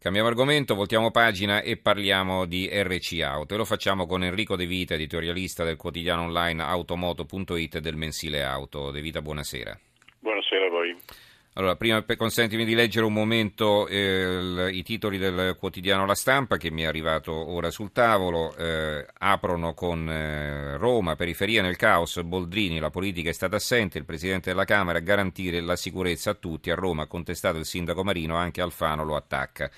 Cambiamo argomento, voltiamo pagina e parliamo di RC Auto e lo facciamo con Enrico De Vita, editorialista del quotidiano online automoto.it e del mensile Auto. De Vita, buonasera. Buonasera a voi. Allora, prima consentimi di leggere un momento eh, i titoli del quotidiano La Stampa che mi è arrivato ora sul tavolo. Eh, aprono con eh, Roma, periferia nel caos, Boldrini, la politica è stata assente, il Presidente della Camera a garantire la sicurezza a tutti, a Roma ha contestato il Sindaco Marino, anche Alfano lo attacca.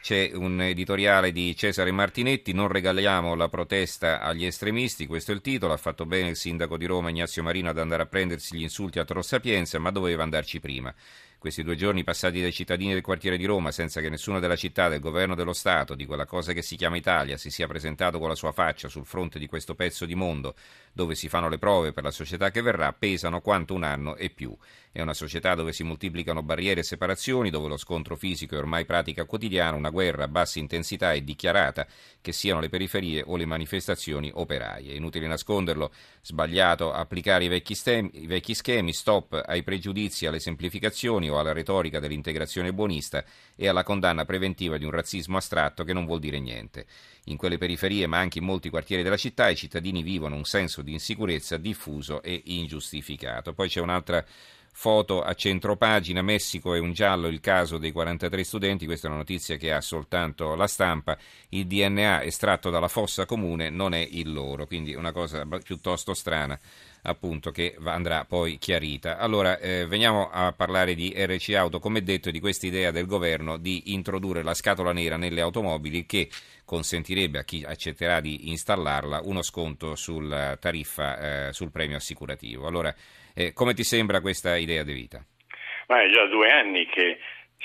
C'è un editoriale di Cesare Martinetti, non regaliamo la protesta agli estremisti, questo è il titolo, ha fatto bene il sindaco di Roma Ignazio Marino ad andare a prendersi gli insulti a Tor Sapienza, ma doveva andarci prima. Questi due giorni passati dai cittadini del quartiere di Roma senza che nessuno della città, del governo dello Stato, di quella cosa che si chiama Italia, si sia presentato con la sua faccia sul fronte di questo pezzo di mondo dove si fanno le prove per la società che verrà, pesano quanto un anno e più. È una società dove si moltiplicano barriere e separazioni, dove lo scontro fisico è ormai pratica quotidiana, una guerra a bassa intensità e dichiarata, che siano le periferie o le manifestazioni operaie. Inutile nasconderlo, sbagliato applicare i vecchi, stem- i vecchi schemi, stop ai pregiudizi, alle semplificazioni o alla retorica dell'integrazione buonista e alla condanna preventiva di un razzismo astratto che non vuol dire niente. In quelle periferie, ma anche in molti quartieri della città, i cittadini vivono un senso di insicurezza diffuso e ingiustificato. Poi c'è un'altra foto a centro pagina, Messico è un giallo, il caso dei 43 studenti, questa è una notizia che ha soltanto la stampa, il DNA estratto dalla fossa comune non è il loro, quindi una cosa piuttosto strana appunto che andrà poi chiarita. Allora eh, veniamo a parlare di RC Auto, come detto di questa idea del governo di introdurre la scatola nera nelle automobili che consentirebbe a chi accetterà di installarla uno sconto sulla tariffa, eh, sul premio assicurativo. Allora eh, come ti sembra questa idea di vita? Ma è già due anni che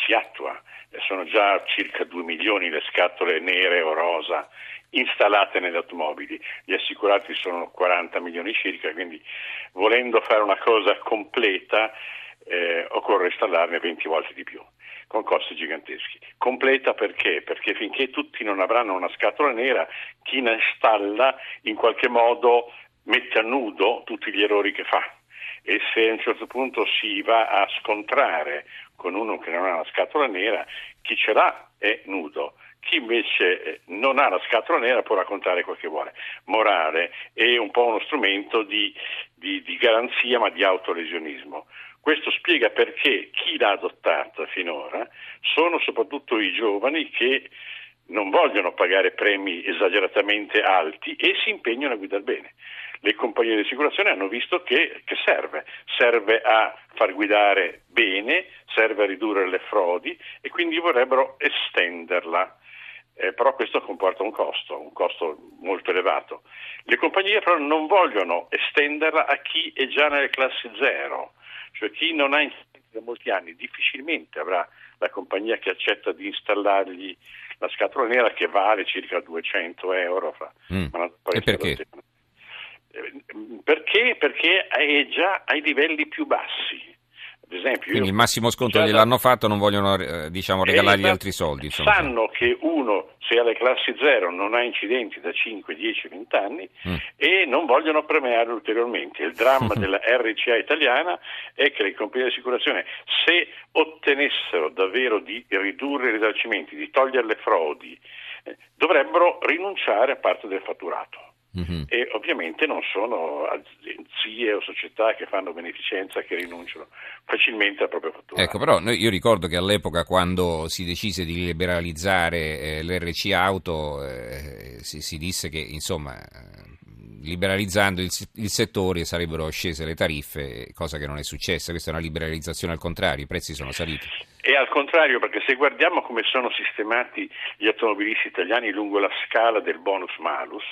si attua, sono già circa 2 milioni le scatole nere o rosa installate nelle automobili, gli assicurati sono 40 milioni circa, quindi volendo fare una cosa completa eh, occorre installarne 20 volte di più con costi giganteschi. Completa perché? Perché finché tutti non avranno una scatola nera, chi ne installa in qualche modo mette a nudo tutti gli errori che fa e se a un certo punto si va a scontrare con uno che non ha la scatola nera, chi ce l'ha è nudo. Chi invece eh, non ha la scatola nera può raccontare quel che vuole. Morale è un po' uno strumento di, di, di garanzia ma di autolesionismo. Questo spiega perché chi l'ha adottata finora sono soprattutto i giovani che non vogliono pagare premi esageratamente alti e si impegnano a guidare bene le compagnie di assicurazione hanno visto che, che, serve, serve a far guidare bene, serve a ridurre le frodi e quindi vorrebbero estenderla. Eh, però questo comporta un costo, un costo molto elevato. Le compagnie però non vogliono estenderla a chi è già nelle classi zero, cioè chi non ha incidenti da molti anni, difficilmente avrà la compagnia che accetta di installargli la scatola nera che vale circa 200 euro. Fra, mm. E perché? Perché? Perché è già ai livelli più bassi. Ad esempio, Quindi il massimo sconto gliel'hanno fatto, non vogliono eh, diciamo, regalargli altri soldi. Insomma. Sanno che uno, se alle classi zero, non ha incidenti da 5, 10, 20 anni mm. e non vogliono premiarlo ulteriormente. Il dramma della RCA italiana è che le compagnie di assicurazione, se ottenessero davvero di ridurre i risarcimenti, di togliere le frodi, eh, dovrebbero rinunciare a parte del fatturato. Mm-hmm. E ovviamente non sono agenzie o società che fanno beneficenza che rinunciano facilmente al proprio fatturato. Ecco, però io ricordo che all'epoca quando si decise di liberalizzare eh, l'RC auto eh, si, si, disse che insomma liberalizzando il, il, settore sarebbero scese le tariffe, cosa che non è successa, questa è una liberalizzazione al contrario, i prezzi sono saliti. E al contrario, perché se guardiamo come sono sistemati gli automobilisti italiani lungo la scala del bonus-malus,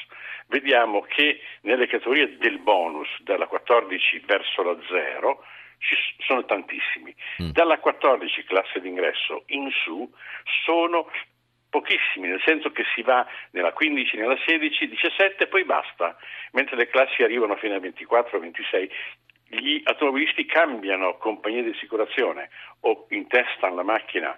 vediamo che nelle categorie del bonus, dalla 14 verso la 0, ci sono tantissimi. Mm. Dalla 14 classe d'ingresso in su sono pochissimi, nel senso che si va nella 15, nella 16, 17 e poi basta, mentre le classi arrivano fino a 24, 26. Gli automobilisti cambiano compagnia di assicurazione o intestano la macchina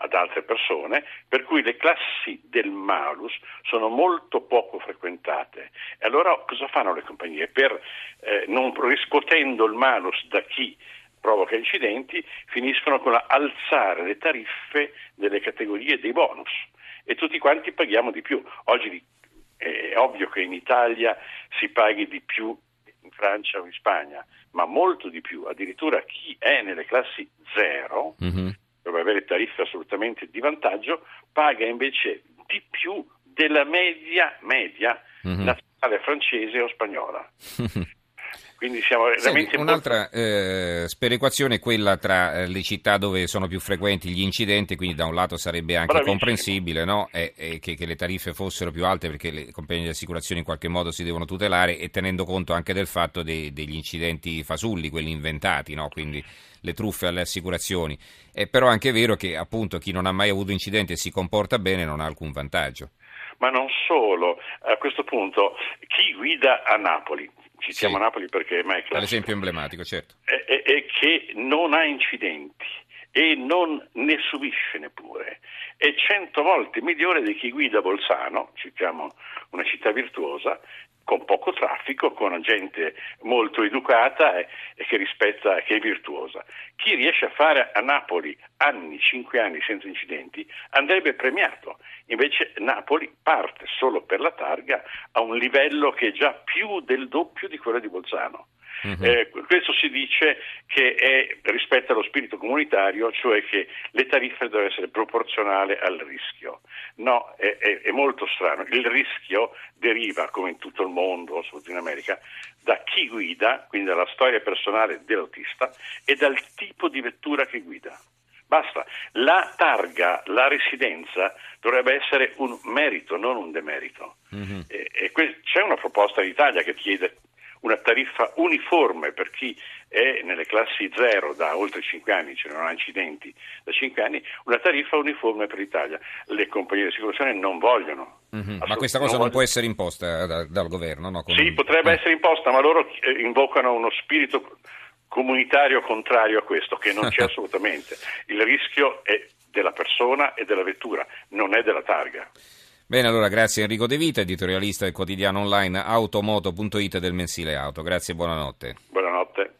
ad altre persone, per cui le classi del malus sono molto poco frequentate. E allora cosa fanno le compagnie? Per, eh, non riscuotendo il malus da chi provoca incidenti, finiscono con alzare le tariffe delle categorie dei bonus e tutti quanti paghiamo di più. Oggi è ovvio che in Italia si paghi di più in Francia o in Spagna, ma molto di più. Addirittura chi è nelle classi zero, mm-hmm. dove avere tariffe assolutamente di vantaggio, paga invece di più della media, media mm-hmm. nazionale francese o spagnola. Quindi siamo veramente... Senti, un'altra eh, sperequazione è quella tra eh, le città dove sono più frequenti gli incidenti, quindi da un lato sarebbe anche Bravissimo. comprensibile no? e, e che, che, le tariffe fossero più alte perché le compagnie di assicurazione in qualche modo si devono tutelare e tenendo conto anche del fatto dei, degli incidenti fasulli, quelli inventati, no? quindi le truffe alle assicurazioni. È però anche vero che appunto chi non ha mai avuto incidenti e si comporta bene non ha alcun vantaggio. Ma non solo, a questo punto chi guida a Napoli, citiamo sì. Napoli perché è mai classico. L'esempio emblematico, certo. E, e, e che non ha incidenti e non ne subisce neppure. È cento volte migliore di chi guida Bolzano, citiamo una città virtuosa, con poco traffico, con gente molto educata e, e, che rispetta, che è virtuosa. Chi riesce a fare a Napoli anni, cinque anni senza incidenti, andrebbe premiato. Invece Napoli parte solo per la targa a un livello che è già più del doppio di quello di Bolzano. Uh-huh. Eh, questo si dice che è rispetto allo spirito comunitario, cioè che le tariffe devono essere proporzionali al rischio. No, è, è, è, molto strano. Il rischio deriva, come in tutto il mondo, soprattutto in America, da chi guida, quindi dalla storia personale dell'autista e dal tipo di vettura che guida. Basta. La targa, la residenza dovrebbe essere un merito, non un demerito. Mm-hmm. E, e que- c'è una proposta in Italia che chiede una tariffa uniforme per chi è nelle classi zero da oltre 5 anni, cioè non ha incidenti da 5 anni, una tariffa uniforme per l'Italia. Le compagnie di assicurazione non vogliono. Mm-hmm. Ma questa cosa non, non può essere imposta da, dal governo? No? Con... Sì, potrebbe eh. essere imposta, ma loro eh, invocano uno spirito comunitario contrario a questo, che non c'è assolutamente. Il rischio è della persona e della vettura, non è della targa. Bene, allora grazie Enrico De Vita, editorialista del quotidiano online automoto.it del mensile auto. Grazie e buonanotte. Buonanotte.